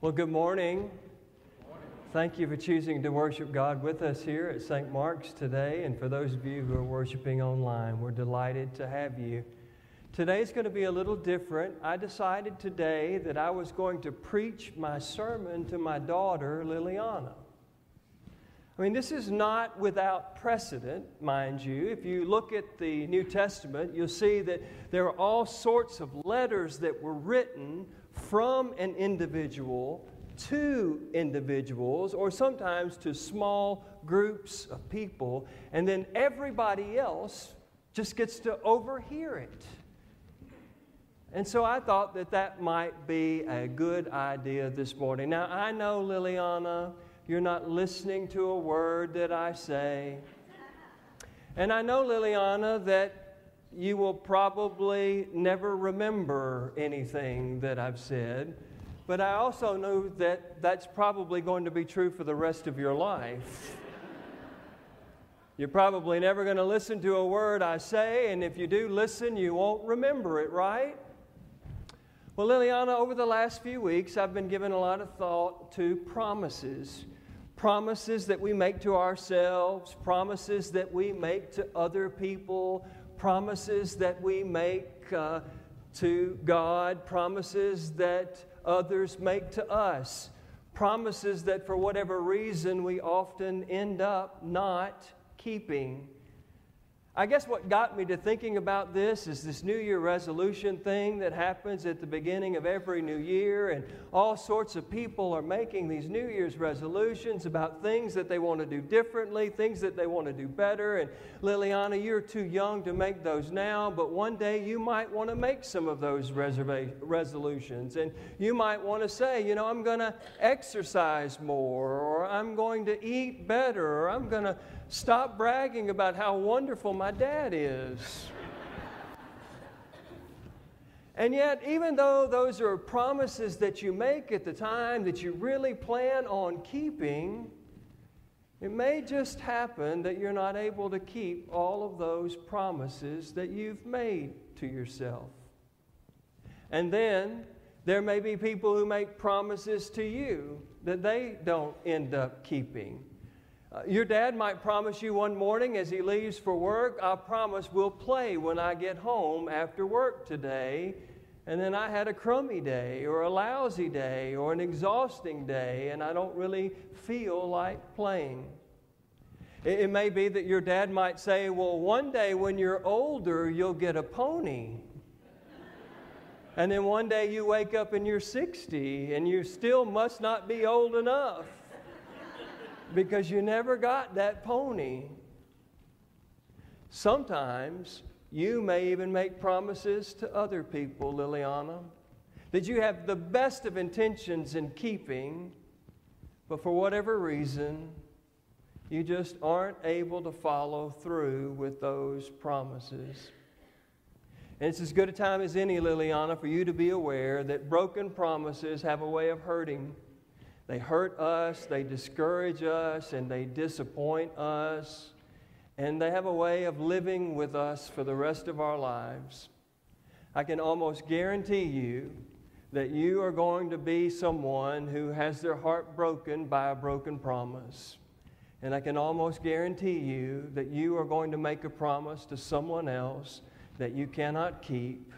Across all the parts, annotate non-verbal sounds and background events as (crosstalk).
Well, good morning. Thank you for choosing to worship God with us here at St. Mark's today. And for those of you who are worshiping online, we're delighted to have you. Today is going to be a little different. I decided today that I was going to preach my sermon to my daughter, Liliana. I mean, this is not without precedent, mind you. If you look at the New Testament, you'll see that there are all sorts of letters that were written from an individual to individuals, or sometimes to small groups of people, and then everybody else just gets to overhear it. And so I thought that that might be a good idea this morning. Now, I know, Liliana, you're not listening to a word that I say. And I know, Liliana, that you will probably never remember anything that I've said. But I also know that that's probably going to be true for the rest of your life. You're probably never going to listen to a word I say, and if you do listen, you won't remember it, right? Well, Liliana, over the last few weeks, I've been giving a lot of thought to promises. Promises that we make to ourselves, promises that we make to other people, promises that we make uh, to God, promises that others make to us, promises that for whatever reason we often end up not keeping. I guess what got me to thinking about this is this New Year resolution thing that happens at the beginning of every new year, and all sorts of people are making these New Year's resolutions about things that they want to do differently, things that they want to do better. And Liliana, you're too young to make those now, but one day you might want to make some of those reserva- resolutions. And you might want to say, you know, I'm going to exercise more, or I'm going to eat better, or I'm going to Stop bragging about how wonderful my dad is. and yet, even though those are promises that you make at the time that you really plan on keeping, it may just happen that you're not able to keep all of those promises that you've made to yourself. And then there may be people who make promises to you that they don't end up keeping. Uh, your dad might promise you one morning as he leaves for work, I promise we'll play when I get home after work today. And then I had a crummy day, or a lousy day, or an exhausting day, and I don't really feel like playing. It, it may be that your dad might say, Well, one day when you're older, you'll get a pony. and then one day you wake up and you're 60, and you still must not be old enough because you never got that pony. Sometimes you may even make promises to other people, Liliana, that you have the best of intentions in keeping, but for whatever reason, you just aren't able to follow through with those promises. And it's as good a time as any, Liliana, for you to be aware that broken promises have a way of hurting. They hurt us, they discourage us, and they disappoint us. And they have a way of living with us for the rest of our lives. I can almost guarantee you that you are going to be someone who has their heart broken by a broken promise. And I can almost guarantee you that you are going to make a promise to someone else that you cannot keep,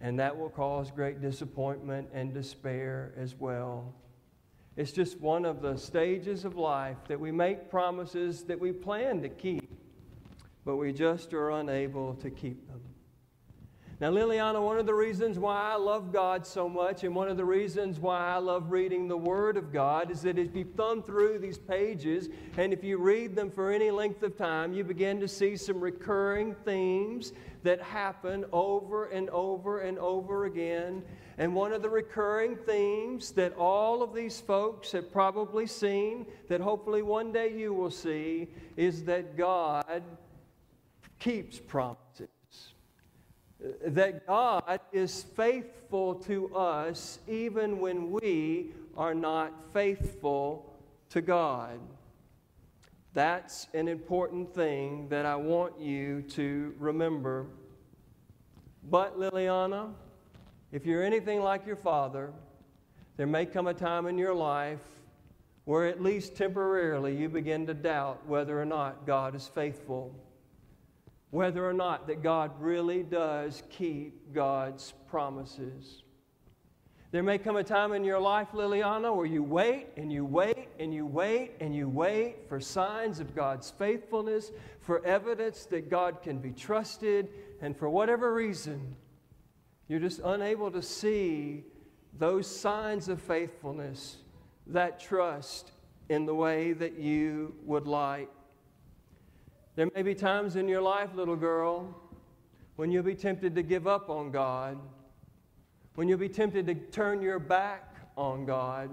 and that will cause great disappointment and despair as well. It's just one of the stages of life that we make promises that we plan to keep, but we just are unable to keep them. Now, Liliana, one of the reasons why I love God so much, and one of the reasons why I love reading the Word of God, is that if you thumb through these pages and if you read them for any length of time, you begin to see some recurring themes that happen over and over and over again. And one of the recurring themes that all of these folks have probably seen, that hopefully one day you will see, is that God keeps promises. That God is faithful to us even when we are not faithful to God. That's an important thing that I want you to remember. But, Liliana, if you're anything like your father, There may come a time in your life where, at least temporarily, you begin to doubt whether or not God is faithful, whether or not that God really does keep God's promises. There may come a time in your life, Liliana, where you wait and you wait and you wait and you wait for signs of God's faithfulness, for evidence that God can be trusted, and for whatever reason, you're just unable to see those signs of faithfulness, that trust in the way that you would like. There may be times in your life, little girl, when you'll be tempted to give up on God when you'll be tempted to turn your back on God,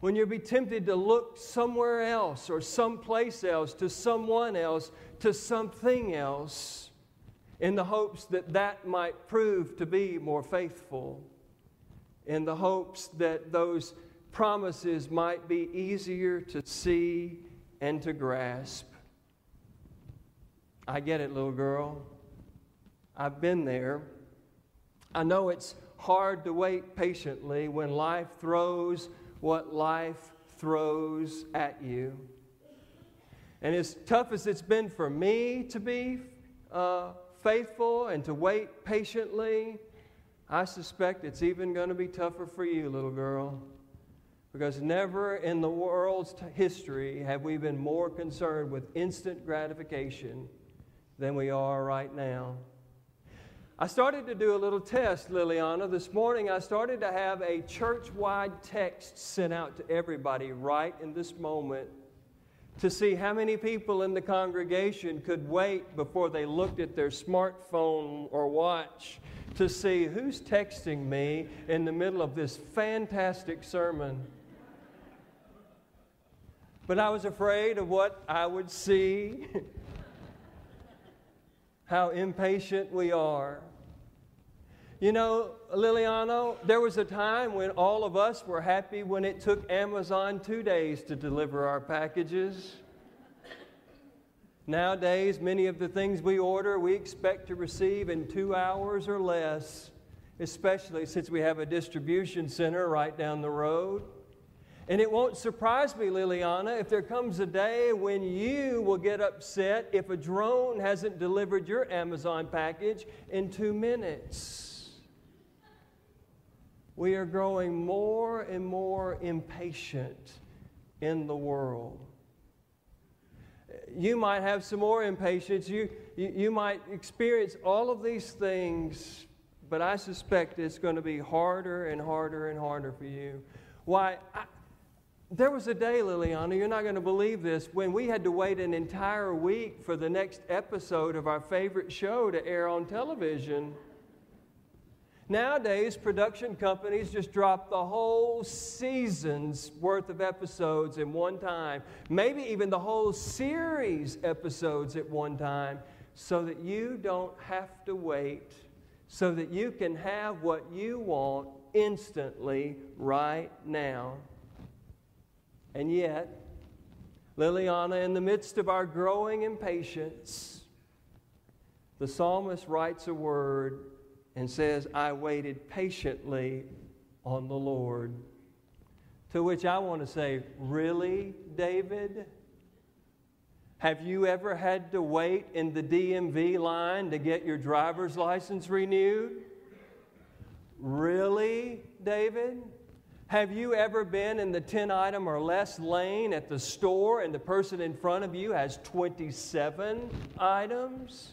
when you'll be tempted to look somewhere else or someplace else, to someone else, to something else, in the hopes that that might prove to be more faithful, in the hopes that those promises might be easier to see and to grasp. I get it, little girl. I've been there. I know it's hard to wait patiently when life throws what life throws at you. And as tough as it's been for me to be uh, faithful and to wait patiently, I suspect it's even going to be tougher for you, little girl. Because never in the world's history have we been more concerned with instant gratification than we are right now. I started to do a little test, Liliana. This morning, I started to have a church wide text sent out to everybody right in this moment to see how many people in the congregation could wait before they looked at their smartphone or watch to see who's texting me in the middle of this fantastic sermon. But I was afraid of what I would see, (laughs) how impatient we are. You know, Liliana, there was a time when all of us were happy when it took Amazon two days to deliver our packages. Nowadays, many of the things we order we expect to receive in two hours or less, especially since we have a distribution center right down the road. And it won't surprise me, Liliana, if there comes a day when you will get upset if a drone hasn't delivered your Amazon package in two minutes we are growing more and more impatient in the world. You might have some more impatience. You, you, you, might experience all of these things, but I suspect it's going to be harder and harder and harder for you. Why? I, there was a day, Liliana, you're not going to believe this, when we had to wait an entire week for the next episode of our favorite show to air on television. Nowadays, production companies just drop the whole season's worth of episodes in one time, maybe even the whole series episodes at one time, so that you don't have to wait, so that you can have what you want instantly right now. And yet, Liliana, in the midst of our growing impatience, the psalmist writes a word and says, I waited patiently on the Lord. To which I want to say, Really, David? Have you ever had to wait in the DMV line to get your driver's license renewed? Really, David? Have you ever been in the 10 item or less lane at the store and the person in front of you has 27 items?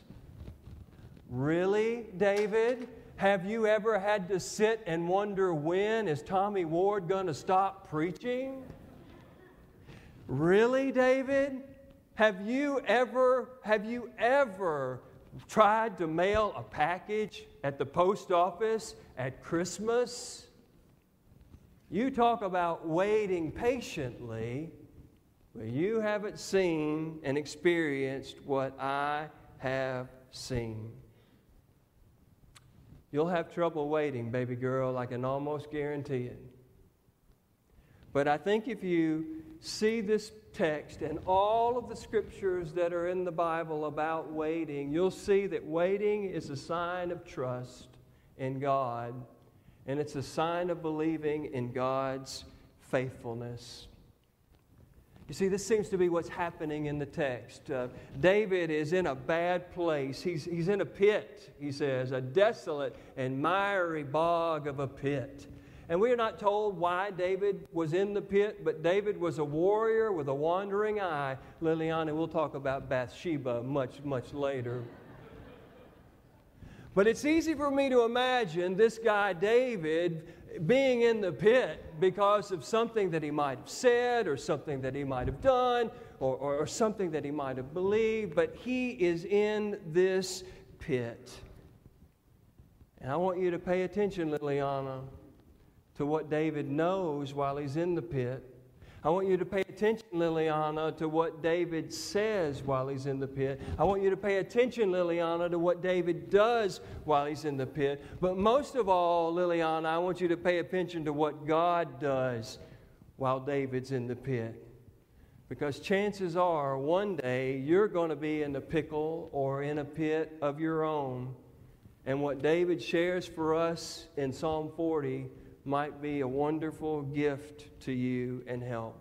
Really, David? Have you ever had to sit and wonder when is Tommy Ward going to stop preaching? Really, David? Have you ever have you ever tried to mail a package at the post office at Christmas? You talk about waiting patiently, but you haven't seen and experienced what I have seen. You'll have trouble waiting, baby girl, I can almost guarantee it. But I think if you see this text and all of the scriptures that are in the Bible about waiting, you'll see that waiting is a sign of trust in God. and it's a sign of believing in God's faithfulness. You see, this seems to be what's happening in the text. Uh, David is in a bad place. He's, he's in a pit, he says, a desolate and miry bog of a pit. And we are not told why David was in the pit, but David was a warrior with a wandering eye. Liliana, we'll talk about Bathsheba much, much later. But it's easy for me to imagine this guy, David, being in the pit because of something that he might have said or something that he might have done or, or, or, something that he might have believed, but he is in this pit. And I want you to pay attention, Liliana, to what David knows while he's in the pit I want you to pay attention, Liliana, to what David says while he's in the pit. I want you to pay attention, Liliana, to what David does while he's in the pit. But most of all, Liliana, I want you to pay attention to what God does while David's in the pit. Because chances are one day you're going to be in a pickle or in a pit of your own. And what David shares for us in Psalm 40 might be a wonderful gift to you and help.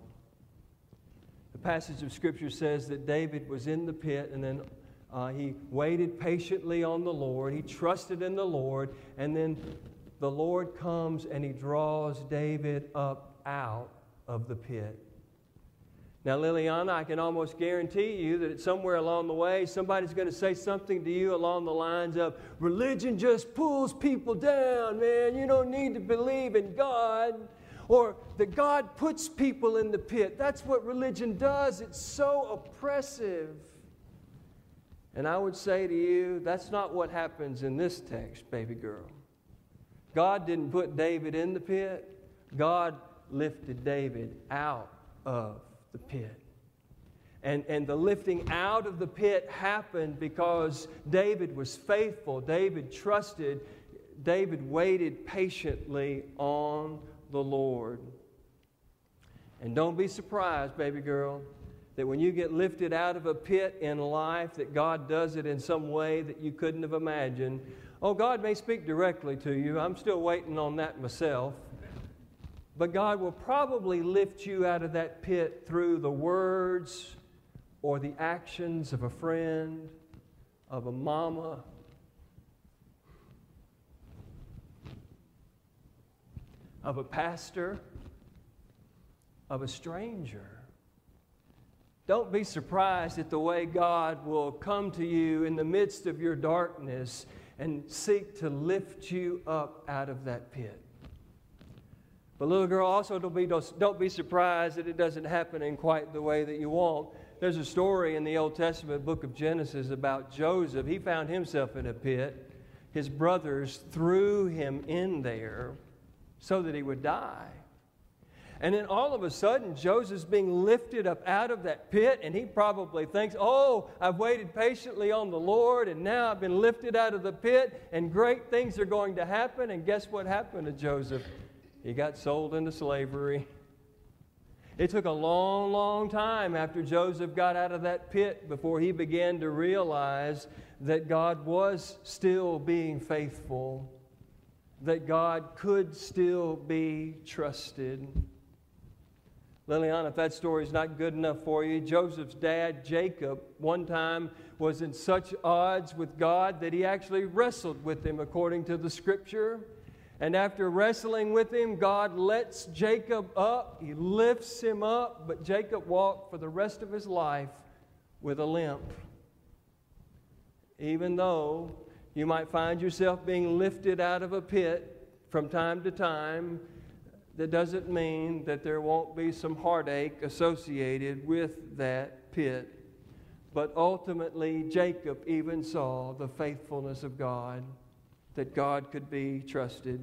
The passage of Scripture says that David was in the pit and then uh, he waited patiently on the Lord. He trusted in the Lord. And then the Lord comes and he draws David up out of the pit. Now, Liliana, I can almost guarantee you that somewhere along the way, somebody's going to say something to you along the lines of, religion just pulls people down, man. You don't need to believe in God. Or that God puts people in the pit. That's what religion does. It's so oppressive. And I would say to you, that's not what happens in this text, baby girl. God didn't put David in the pit, God lifted David out of the pit. And, and the lifting out of the pit happened because David was faithful. David trusted. David waited patiently on the Lord. And don't be surprised, baby girl, that when you get lifted out of a pit in life, that God does it in some way that you couldn't have imagined. Oh, God may speak directly to you. I'm still waiting on that myself. But God will probably lift you out of that pit through the words or the actions of a friend, of a mama, of a pastor, of a stranger. Don't be surprised at the way God will come to you in the midst of your darkness and seek to lift you up out of that pit. But little girl, also don't be, don't be surprised that it doesn't happen in quite the way that you want. There's a story in the Old Testament book of Genesis about Joseph. He found himself in a pit. His brothers threw him in there so that he would die. And then all of a sudden, Joseph's being lifted up out of that pit, and he probably thinks, Oh, I've waited patiently on the Lord, and now I've been lifted out of the pit, and great things are going to happen. And guess what happened to Joseph? He got sold into slavery. It took a long, long time after Joseph got out of that pit before he began to realize that God was still being faithful, that God could still be trusted. Liliana, if that story is not good enough for you, Joseph's dad, Jacob, one time was in such odds with God that he actually wrestled with him according to the scripture. And after wrestling with him, God lets Jacob up. He lifts him up, but Jacob walked for the rest of his life with a limp. Even though you might find yourself being lifted out of a pit from time to time, that doesn't mean that there won't be some heartache associated with that pit. But ultimately, Jacob even saw the faithfulness of God that God could be trusted.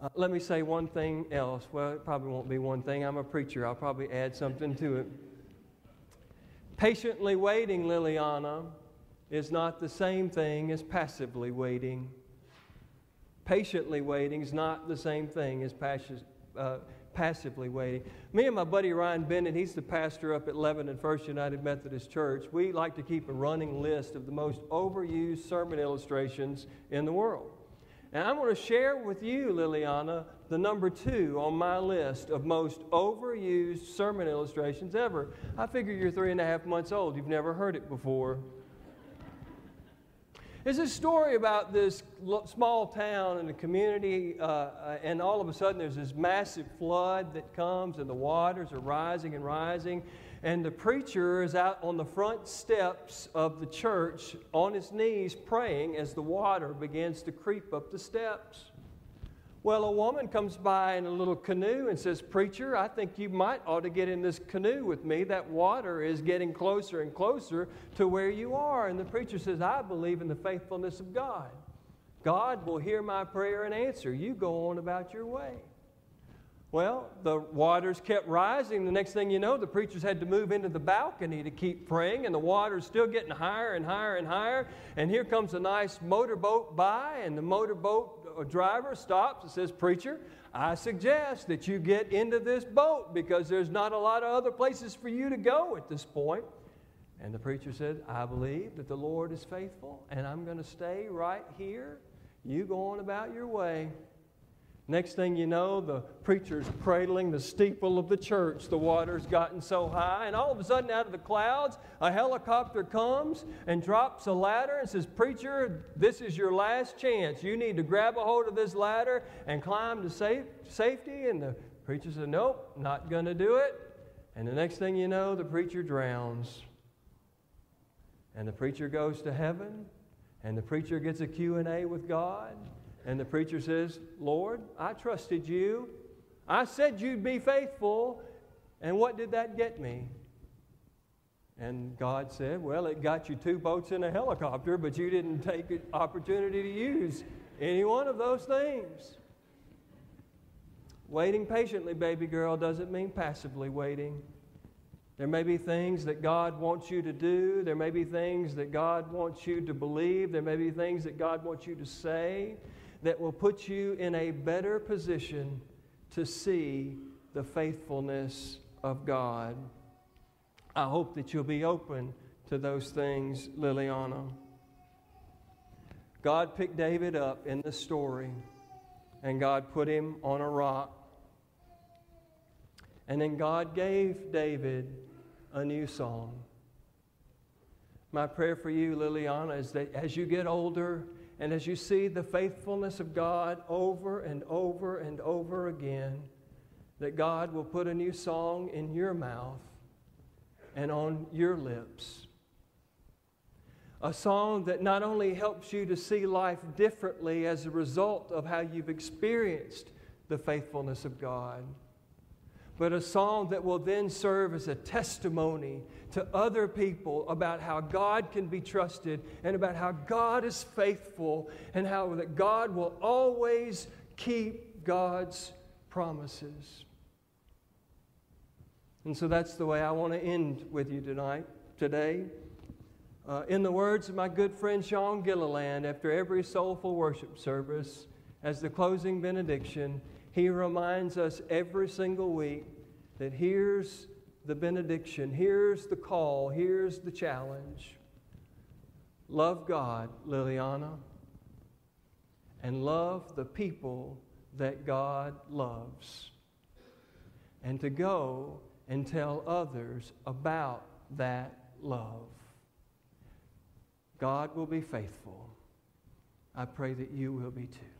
Uh, let me say one thing else. Well, it probably won't be one thing. I'm a preacher. I'll probably add something to it. Patiently waiting, Liliana, is not the same thing as passively waiting. Patiently waiting is not the same thing as passi- uh, passively waiting. Me and my buddy Ryan Bennett, he's the pastor up at Lebanon First United Methodist Church. We like to keep a running list of the most overused sermon illustrations in the world. And I'm going to share with you, Liliana, the number two on my list of most overused sermon illustrations ever. I figure you're three and a half months old. You've never heard it before. It's a story about this small town and the community, uh, uh, and all of a sudden there's this massive flood that comes, and the waters are rising and rising. And the preacher is out on the front steps of the church on his knees praying as the water begins to creep up the steps. Well, a woman comes by in a little canoe and says, Preacher, I think you might ought to get in this canoe with me. That water is getting closer and closer to where you are. And the preacher says, I believe in the faithfulness of God. God will hear my prayer and answer. You go on about your way. Well, the waters kept rising. The next thing you know, the preachers had to move into the balcony to keep praying, and the water's still getting higher and higher and higher. And here comes a nice motorboat by, and the motorboat driver stops and says, Preacher, I suggest that you get into this boat because there's not a lot of other places for you to go at this point. And the preacher said, I believe that the Lord is faithful and I'm going to stay right here. You go on about your way. Next thing you know, the preacher's cradling the steeple of the church. The water's gotten so high, and all of a sudden, out of the clouds, a helicopter comes and drops a ladder and says, Preacher, this is your last chance. You need to grab a hold of this ladder and climb to safe, safety. And the preacher said, Nope, not going to do it. And the next thing you know, the preacher drowns. And the preacher goes to heaven, and the preacher gets a Q&A with God. And the preacher says, Lord, I trusted you. I said you'd be faithful. And what did that get me? And God said, Well, it got you two boats and a helicopter, but you didn't take the opportunity to use any one of those things. Waiting patiently, baby girl, doesn't mean passively waiting. There may be things that God wants you to do. There may be things that God wants you to believe. There may be things that God wants you to say that will put you in a better position to see the faithfulness of God. I hope that you'll be open to those things, Liliana. God picked David up in the story, and God put him on a rock. And then God gave David a new song. My prayer for you, Liliana, is that as you get older, and as you see the faithfulness of God over and over and over again, that God will put a new song in your mouth and on your lips. A song that not only helps you to see life differently as a result of how you've experienced the faithfulness of God but a song that will then serve as a testimony to other people about how God can be trusted and about how God is faithful and how that God will always keep God's promises. And so that's the way I want to end with you tonight, today. Uh, in the words of my good friend Sean Gilliland, after every soulful worship service, as the closing benediction, he reminds us every single week that here's the benediction, here's the call, here's the challenge. Love God, Liliana, and love the people that God loves. And to go and tell others about that love. God will be faithful. I pray that you will be too.